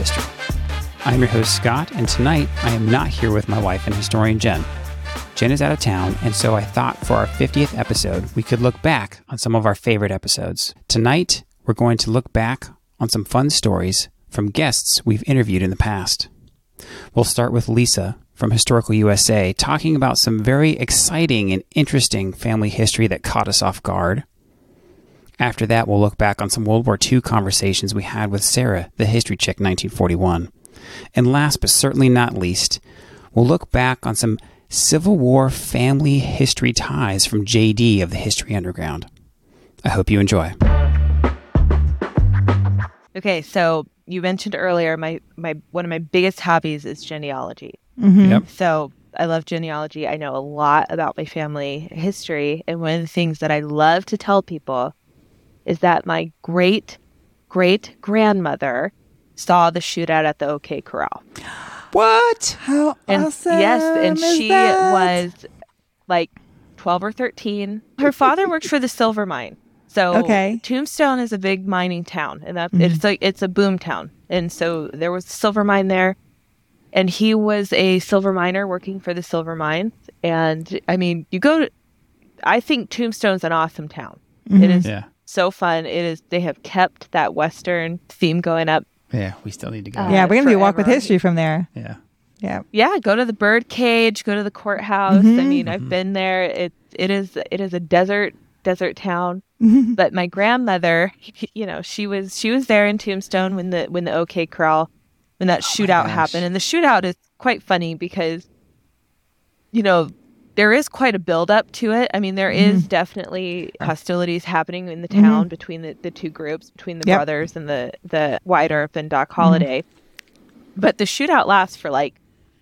history. I'm your host, Scott, and tonight I am not here with my wife and historian Jen. Jen is out of town, and so I thought for our 50th episode, we could look back on some of our favorite episodes. Tonight, we're going to look back on some fun stories from guests we've interviewed in the past. We'll start with Lisa from Historical USA talking about some very exciting and interesting family history that caught us off guard. After that, we'll look back on some World War II conversations we had with Sarah, the History Chick 1941. And last but certainly not least, we'll look back on some Civil War family history ties from JD of the History Underground. I hope you enjoy. Okay, so you mentioned earlier my my one of my biggest hobbies is genealogy. Mm-hmm. Yep. So I love genealogy. I know a lot about my family history, and one of the things that I love to tell people is that my great great grandmother saw the shootout at the OK Corral. What? How and awesome! Yes, and she that? was like twelve or thirteen. Her father worked for the silver mine. So okay. Tombstone is a big mining town, and that mm-hmm. it's like it's a boom town. And so there was a silver mine there, and he was a silver miner working for the silver mines. And I mean, you go to, I think Tombstone's an awesome town. Mm-hmm. It is yeah. So fun. It is. They have kept that western theme going up yeah, we still need to go. Uh, yeah, we're gonna forever. do a walk with history from there. Yeah. Yeah. Yeah. Go to the bird cage. Go to the courthouse. Mm-hmm. I mean, mm-hmm. I've been there. It it is it is a desert desert town. Mm-hmm. But my grandmother, you know, she was she was there in Tombstone when the when the OK Corral when that oh shootout happened, and the shootout is quite funny because, you know, there is quite a buildup to it. I mean, there mm-hmm. is definitely hostilities happening in the mm-hmm. town mm-hmm. between the, the two groups, between the yep. brothers and the the Wyatt Earp and Doc mm-hmm. Holliday. Mm-hmm. But the shootout lasts for like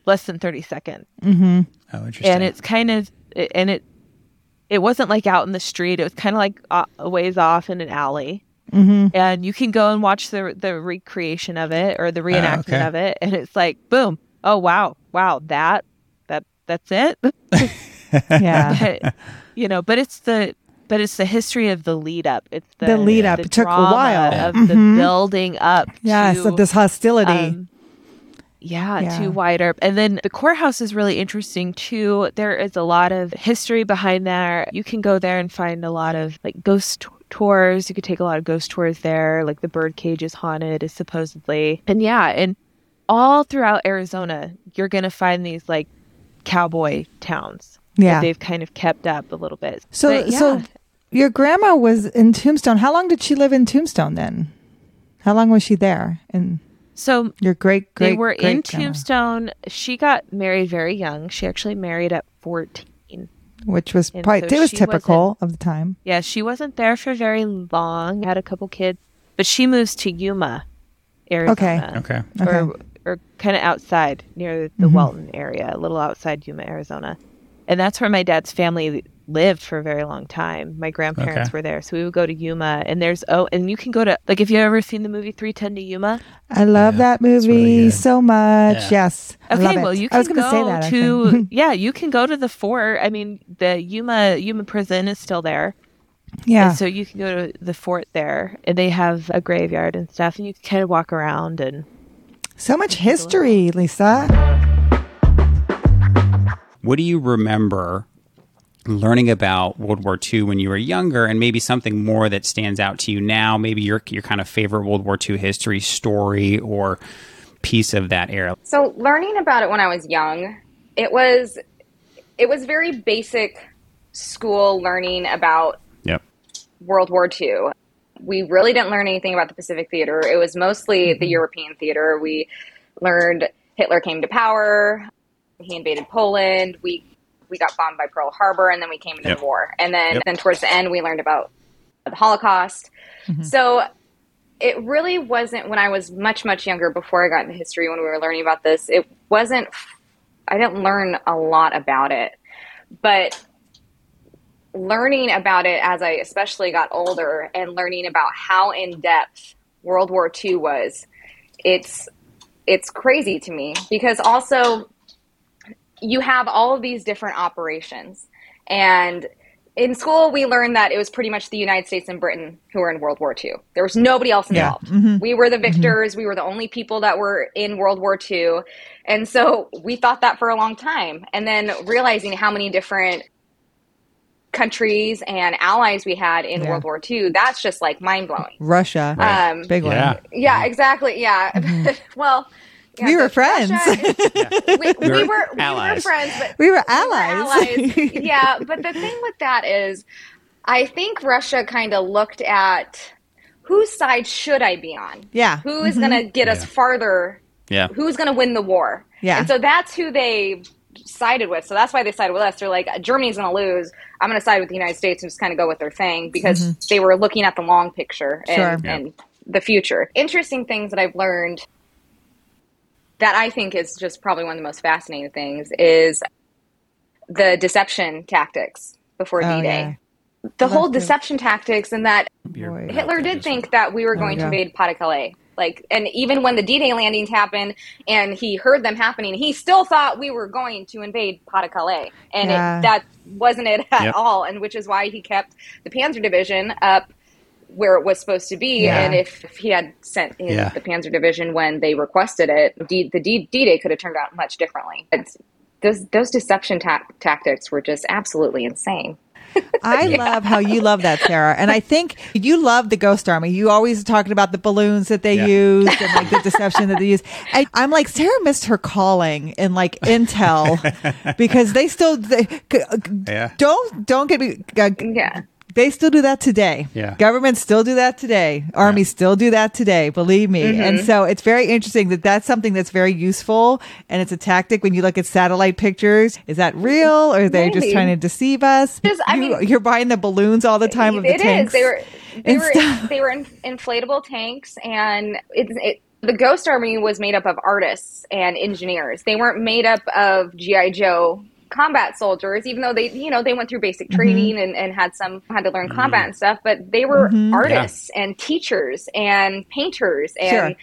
less than thirty seconds. Mm-hmm. Oh, interesting. And it's kind of and it it wasn't like out in the street. It was kind of like a ways off in an alley. And you can go and watch the the recreation of it or the reenactment oh, okay. of it, and it's like boom! Oh wow, wow that that that's it. yeah. But, you know, but it's the but it's the history of the lead up. It's the, the lead up. The it took a while of mm-hmm. the building up. Yes, to, of this hostility. Um, yeah, yeah, to Earp. And then the courthouse is really interesting too. There is a lot of history behind there. You can go there and find a lot of like ghost tours. You could take a lot of ghost tours there. Like the bird cage is haunted, is supposedly. And yeah, and all throughout Arizona, you're going to find these like cowboy towns yeah. they've kind of kept up a little bit. So, but, yeah. so your grandma was in Tombstone. How long did she live in Tombstone then? How long was she there? And so your great great they were great in Tombstone. She got married very young. She actually married at fourteen, which was and probably so it was typical of the time. Yeah, she wasn't there for very long. Had a couple kids, but she moves to Yuma, Arizona. Okay, okay, or okay. or kind of outside near the mm-hmm. Wellton area, a little outside Yuma, Arizona and that's where my dad's family lived for a very long time. My grandparents okay. were there, so we would go to Yuma. And there's oh, and you can go to like if you ever seen the movie Three Ten to Yuma. I love yeah, that movie really so much. Yeah. Yes. Okay, well you can I was go say that, to yeah, you can go to the fort. I mean, the Yuma Yuma prison is still there. Yeah. And so you can go to the fort there, and they have a graveyard and stuff, and you can kind of walk around and. So much history, Lisa. What do you remember learning about World War II when you were younger, and maybe something more that stands out to you now? Maybe your your kind of favorite World War II history story or piece of that era. So, learning about it when I was young, it was it was very basic school learning about yep. World War II. We really didn't learn anything about the Pacific Theater. It was mostly mm-hmm. the European theater. We learned Hitler came to power, he invaded Poland. We we got bombed by Pearl Harbor, and then we came into yep. the war. And then yep. then towards the end, we learned about the Holocaust. Mm-hmm. So it really wasn't when I was much much younger before I got into history when we were learning about this. It wasn't. I didn't learn a lot about it, but learning about it as I especially got older and learning about how in depth World War II was, it's it's crazy to me because also you have all of these different operations and in school, we learned that it was pretty much the United States and Britain who were in World War II. There was nobody else Yeah. involved. Mm-hmm. We were the mm-hmm. victors. We were the only people that were in World War II. And so we thought that for a long time. And then realizing how many different countries and allies we had in Yeah. World War II, that's just like mind blowing. Russia, Um, big one. Yeah. Yeah, exactly. Yeah. Mm-hmm. well, yeah, We were friends. Russia is- we, we We were, were we were allies. friends, but We were we were allies. allies. yeah, but the thing with that is, I think Russia kind of looked at whose side should I be on? Yeah. Who is going to get us farther? Yeah. Who's going to win the war? Yeah. And so that's who they sided with. So that's why they sided with us. They're like, Germany's going to lose. I'm going to side with the United States and just kind of go with their thing because they were looking at the long picture and, Mm-hmm. Sure. and the future. Interesting things that I've learned that I think is just probably one of the most fascinating things is the deception tactics before Oh, D-Day. The whole deception tactics and that Boy. Hitler did think that we were oh, going yeah. to invade Pas-de-Calais. Like, and even when the D-Day landings happened and he heard them happening, he still thought we were going to invade Pas-de-Calais, and Yeah. it, that wasn't it at Yep. all. And which is why he kept the Panzer Division up where it was supposed to be. Yeah. And if, if he had sent in Yeah. the Panzer Division when they requested it, D, the D, D-Day could have turned out much differently. It's, those those deception ta- tactics were just absolutely insane. I love how you love that, Sarah. And I think you love the Ghost Army. You always talking about the balloons that they Yeah. used and like the deception that they use. And I'm like, Sarah missed her calling in like Intel because they still they, Yeah. don't don't get me. uh, Yeah. They still do that today. Yeah. Governments still do that today. Armies still do that today. Believe me. Mm-hmm. And so it's very interesting that that's something that's very useful and it's a tactic when you look at satellite pictures. Is that real or are they just trying to deceive us? Just- I you, mean- you're buying the balloons all the time of the It is. tanks. They were they were stuff. they were in, inflatable tanks, and it's it, the Ghost Army was made up of artists and engineers. They weren't made up of GI Joe combat soldiers, even though they you know they went through basic Mm-hmm. training and, and had some had to learn combat and stuff. But they were Mm-hmm. artists and teachers and painters and. Sure.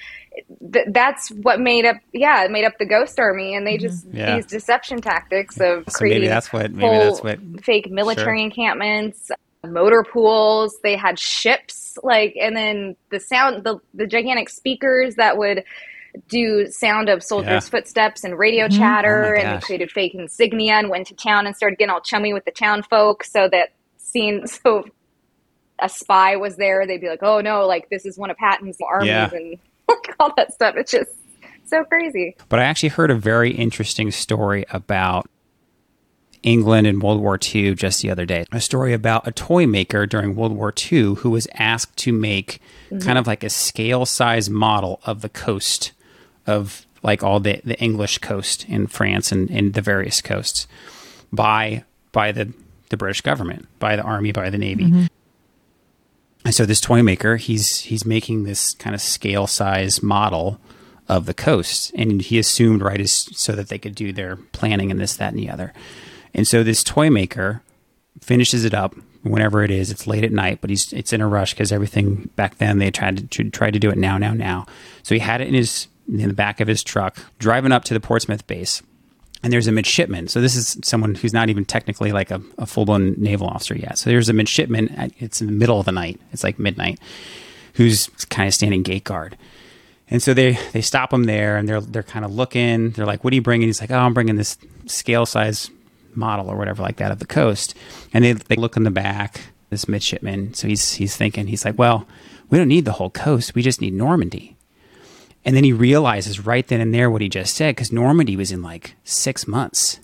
Th- that's what made up, yeah, it made up the Ghost Army, and they just Yeah. these deception tactics of So creating maybe that's what maybe that's what fake military encampments, motor pools. They had ships, like, and then the sound, the the gigantic speakers that would do sound of soldiers' Yeah. footsteps and radio mm-hmm. Oh chatter, my and they created fake insignia and went to town and started getting all chummy with the town folk, so that seen so. A spy was there. They'd be like, "Oh no! Like this is one of Patton's armies," Yeah. and all that stuff. It's just so crazy. But I actually heard a very interesting story about England in World War II just the other day. A story about a toy maker during World War II who was asked to make mm-hmm. kind of like a scale size model of the coast of like all the, the English coast in France and, and the various coasts by by the, the British government, by the army, by the navy. Mm-hmm. And so this toy maker, he's he's making this kind of scale size model of the coast, and he assumed right is so that they could do their planning and this, that, and the other. And so this toy maker finishes it up whenever it is. It's late at night, but he's it's in a rush because everything back then they tried to, to try to do it now, now, now. So he had it in his in the back of his truck, driving up to the Portsmouth base and there's a midshipman. So this is someone who's not even technically like a, a full blown naval officer yet. So there's a midshipman. At, it's in the middle of the night. It's like midnight, who's kind of standing gate guard. And so they they stop him there, and they're they're kind of looking. They're like, "What are you bringing?" He's like, "Oh, I'm bringing this scale size model or whatever like that of the coast." And they they look in the back. This midshipman. So he's he's thinking. He's like, "Well, we don't need the whole coast. We just need Normandy." And then he realizes right then and there what he just said because Normandy was in like six months.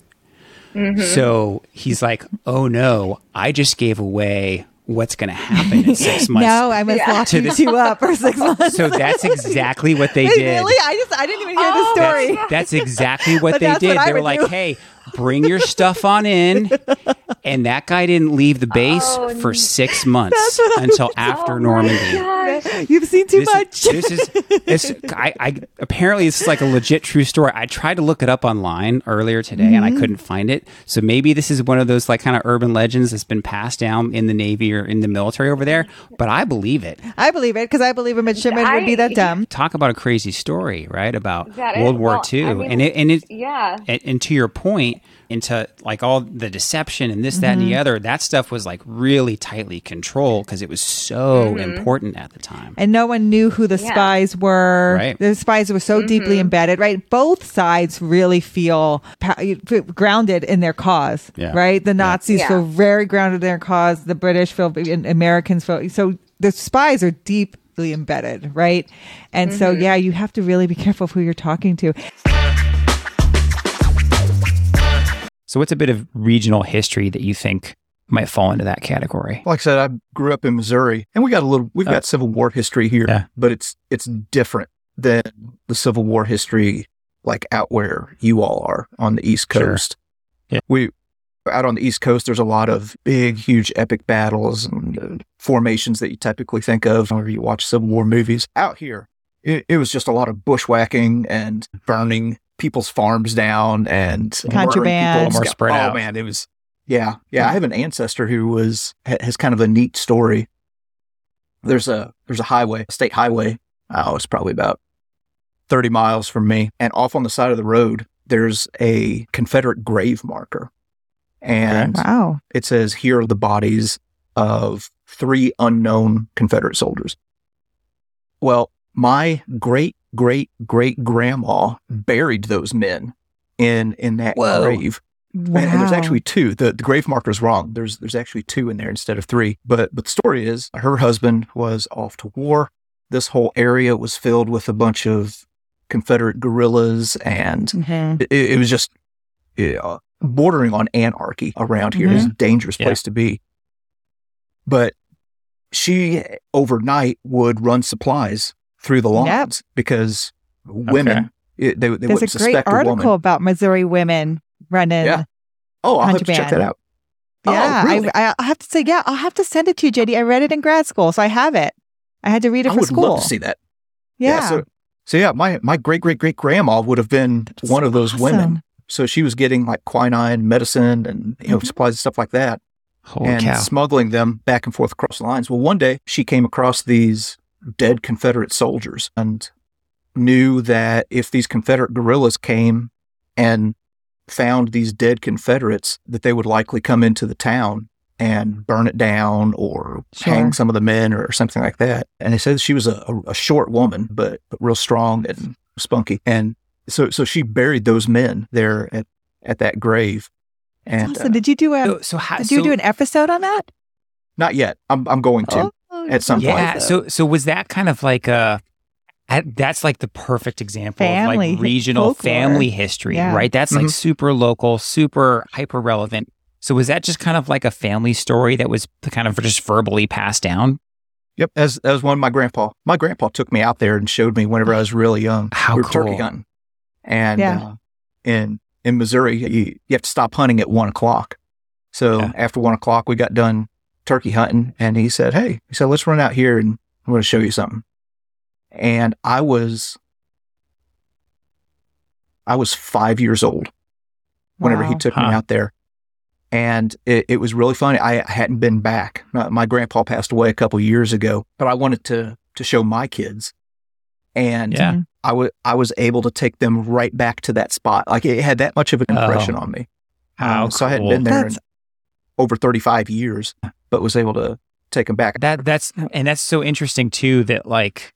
Mm-hmm. So he's like, oh no, I just gave away what's going to happen in six months. no, I must lock To you this- two up for six months. So that's exactly what they did. Really? I just I didn't even hear the That's, story. that's exactly what they that's did. what I they were like, do. hey, bring your stuff on in. And that guy didn't leave the base Oh, for six months That's what I until would after Oh Normandy. You've seen too this much. Is, this is this. I, I apparently this is like a legit true story. I tried to look it up online earlier today and Mm-hmm. I couldn't find it. So maybe this is one of those like kind of urban legends that's been passed down in the Navy or in the military over there. But I believe it. I believe it because I believe a midshipman would be that dumb. Talk about a crazy story, right? About That is- World War well, II, I mean, and it and it Yeah. and, and to your point, into like all the deception and this, that, and the mm-hmm. other, that stuff was like really tightly controlled because it was so mm-hmm. important at the time. and no one knew who the Yeah. spies were. Right. The spies were so deeply mm-hmm. embedded, right? Both sides really feel pa- grounded in their cause, Yeah. right? The Nazis Yeah. feel very grounded in their cause. The British feel, and Americans feel. So the spies are deeply embedded, right? And so, yeah, you have to really be careful of who you're talking to. So, what's a bit of regional history that you think might fall into that category? Like I said, I grew up in Missouri, and we got a little. We've got Civil War history here, Yeah. but it's it's different than the Civil War history, like out where you all are on the East Sure. Coast. Yeah. We out on the East Coast. There's a lot of big, huge, epic battles and uh, formations that you typically think of whenever you watch Civil War movies. Out here, it, it was just a lot of bushwhacking and burning people's farms down and Contraband. people. A spread oh, oh out. man, it was yeah, yeah. I have an ancestor who was has kind of a neat story. There's a there's a highway, a state highway. Oh, it's probably about thirty miles from me, and off on the side of the road, there's a Confederate grave marker, and Wow. it says, "Here are the bodies of three unknown Confederate soldiers." Well, my great great great grandma buried those men in in that Whoa. grave. Wow. And, and there's actually two. The the grave marker is wrong. There's there's actually two in there instead of three. But but the story is her husband was off to war. This whole area was filled with a bunch of Confederate guerrillas, and Mhm. it, it was just uh, bordering on anarchy around here. It's a dangerous Yeah. place to be. But she overnight would run supplies through the Yep. lawns because women it, they, they There's wouldn't a great suspect a article woman. about Missouri women running. Yeah. Oh, I'll have to check that contraband. out. Oh, Yeah, really? I, I, have to say, yeah, I'll have to send it to you, JD. I read it in grad school, so I have it. I had to read it I for would school. love to see that. Yeah, so, so yeah, my my great great great grandma would have been That's one of those awesome. women. So she was getting like quinine medicine and you know Mhm. supplies and stuff like that, Holy and cow. smuggling them back and forth across the lines. Well, one day she came across these dead Confederate soldiers and knew that if these Confederate guerrillas came and found these dead Confederates, that they would likely come into the town and burn it down or Sure. hang some of the men or something like that. And they said she was a, a, a short woman, but, but real strong and spunky. And so, so she buried those men there at, at that grave. And awesome. uh, Did you do a? So, so how, did you so- do an episode on that? not yet. I'm, I'm going to. Oh, at some point. Yeah. So so was that kind of like a that's like the perfect example Family of like regional folklore. family history, Yeah. right? That's like Mhm. super local, super hyper relevant. So was that just kind of like a family story that was kind of just verbally passed down? Yep, as as one of my grandpa. My grandpa took me out there and showed me whenever I was really young. How we were turkey cool. hunting, and Yeah. uh, in in Missouri, you, you have to stop hunting at one o'clock. So Yeah. after one o'clock, we got done turkey hunting, and he said, "Hey," he said, "Let's run out here and I'm going to show you something." And I was I was five years old whenever he took Huh. me out there. And it, it was really funny. I hadn't been back. My, my grandpa passed away a couple years ago, but I wanted to to show my kids. And Yeah. I wa- I was able to take them right back to that spot. Like it had that much of an impression on me. How Um, so I hadn't been there That's in over 35 years, but was able to take them back. That that's and that's so interesting too that like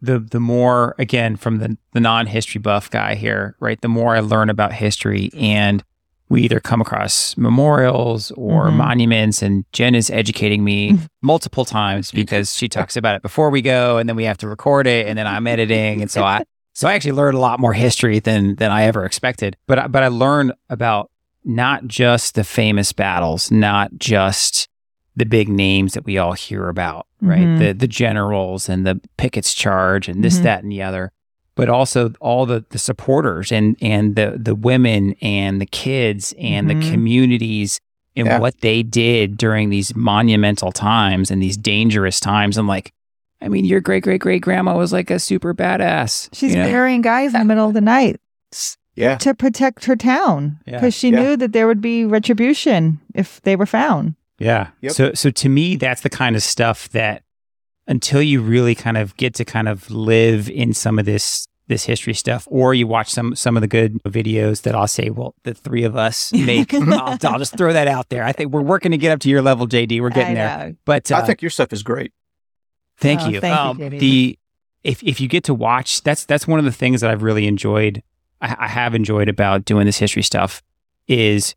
the the more again from the the non-history buff guy here, right? The more I learn about history and we either come across memorials or Mhm. monuments and Jen is educating me multiple times because she talks about it before we go and then we have to record it and then I'm editing and so I so I actually learned a lot more history than than I ever expected. But I- but I learned about not just the famous battles, not just the big names that we all hear about, right? Mhm. The the generals and the Pickett's charge and this, Mhm. that, and the other. But also all the, the supporters and and the the women and the kids and Mhm. the communities and Yeah. what they did during these monumental times and these dangerous times. And like, I mean, your great great great grandma was like a super badass. she's you know? burying guys in the middle of the night Yeah. to protect her town Yeah. because she Yeah. knew that there would be retribution if they were found. Yeah. Yep. So so to me that's the kind of stuff that until you really kind of get to kind of live in some of this this history stuff, or you watch some some of the good videos that I'll say, well, the three of us make. I'll, I'll, just throw that out there. I think we're working to get up to your level, JD. We're getting there. But uh, I think your stuff is great. Thank oh, you. Thank um, you, the if if you get to watch, that's that's one of the things that I've really enjoyed. I, I have enjoyed about doing this history stuff is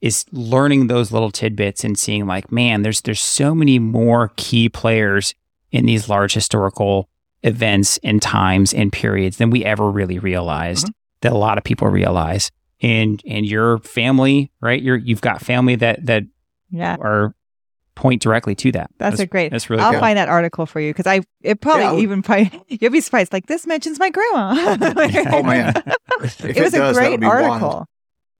is learning those little tidbits and seeing like, man, there's there's so many more key players in these large historical events and times and periods than we ever really realized mm-hmm. that a lot of people realize. And and your family, right? You're you've got family that that yeah. are point directly to that. That's, that's a great. That's really. I'll good. find that article for you because I it probably yeah, even probably you'll be surprised. Like this mentions my grandma. oh man, it was does, a great article. Wild.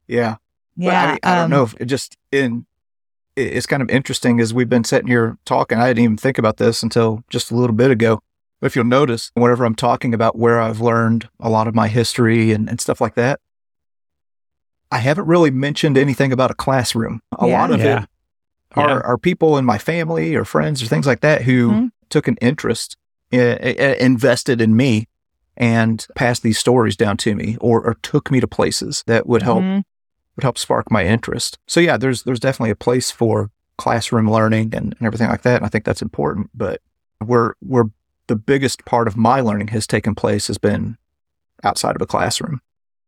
Yeah, yeah. I, mean, I, don't um, know if it just in it's kind of interesting as we've been sitting here talking. I didn't even think about this until just a little bit ago. If you'll notice, whenever I'm talking about where I've learned a lot of my history and, and stuff like that, I haven't really mentioned anything about a classroom. A yeah. lot of yeah. it are, yeah. are people in my family or friends or things like that who mm-hmm. took an interest, in, invested in me, and passed these stories down to me or, or took me to places that would help mm-hmm. would help spark my interest. So yeah, there's there's definitely a place for classroom learning and, and everything like that. And I think that's important. But we're we're the biggest part of my learning has taken place has been outside of a classroom.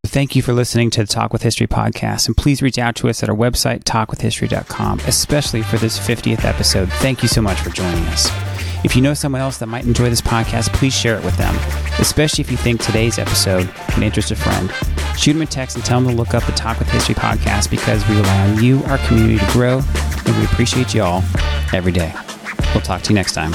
Thank you for listening to the Talk with History podcast. And please reach out to us at our website, talkwithhistory.com, especially for this 50th episode. Thank you so much for joining us. If you know someone else that might enjoy this podcast, please share it with them, especially if you think today's episode can interest a friend. Shoot them a text and tell them to look up the Talk with History podcast because we rely on you, our community, to grow, and we appreciate you all every day. We'll talk to you next time.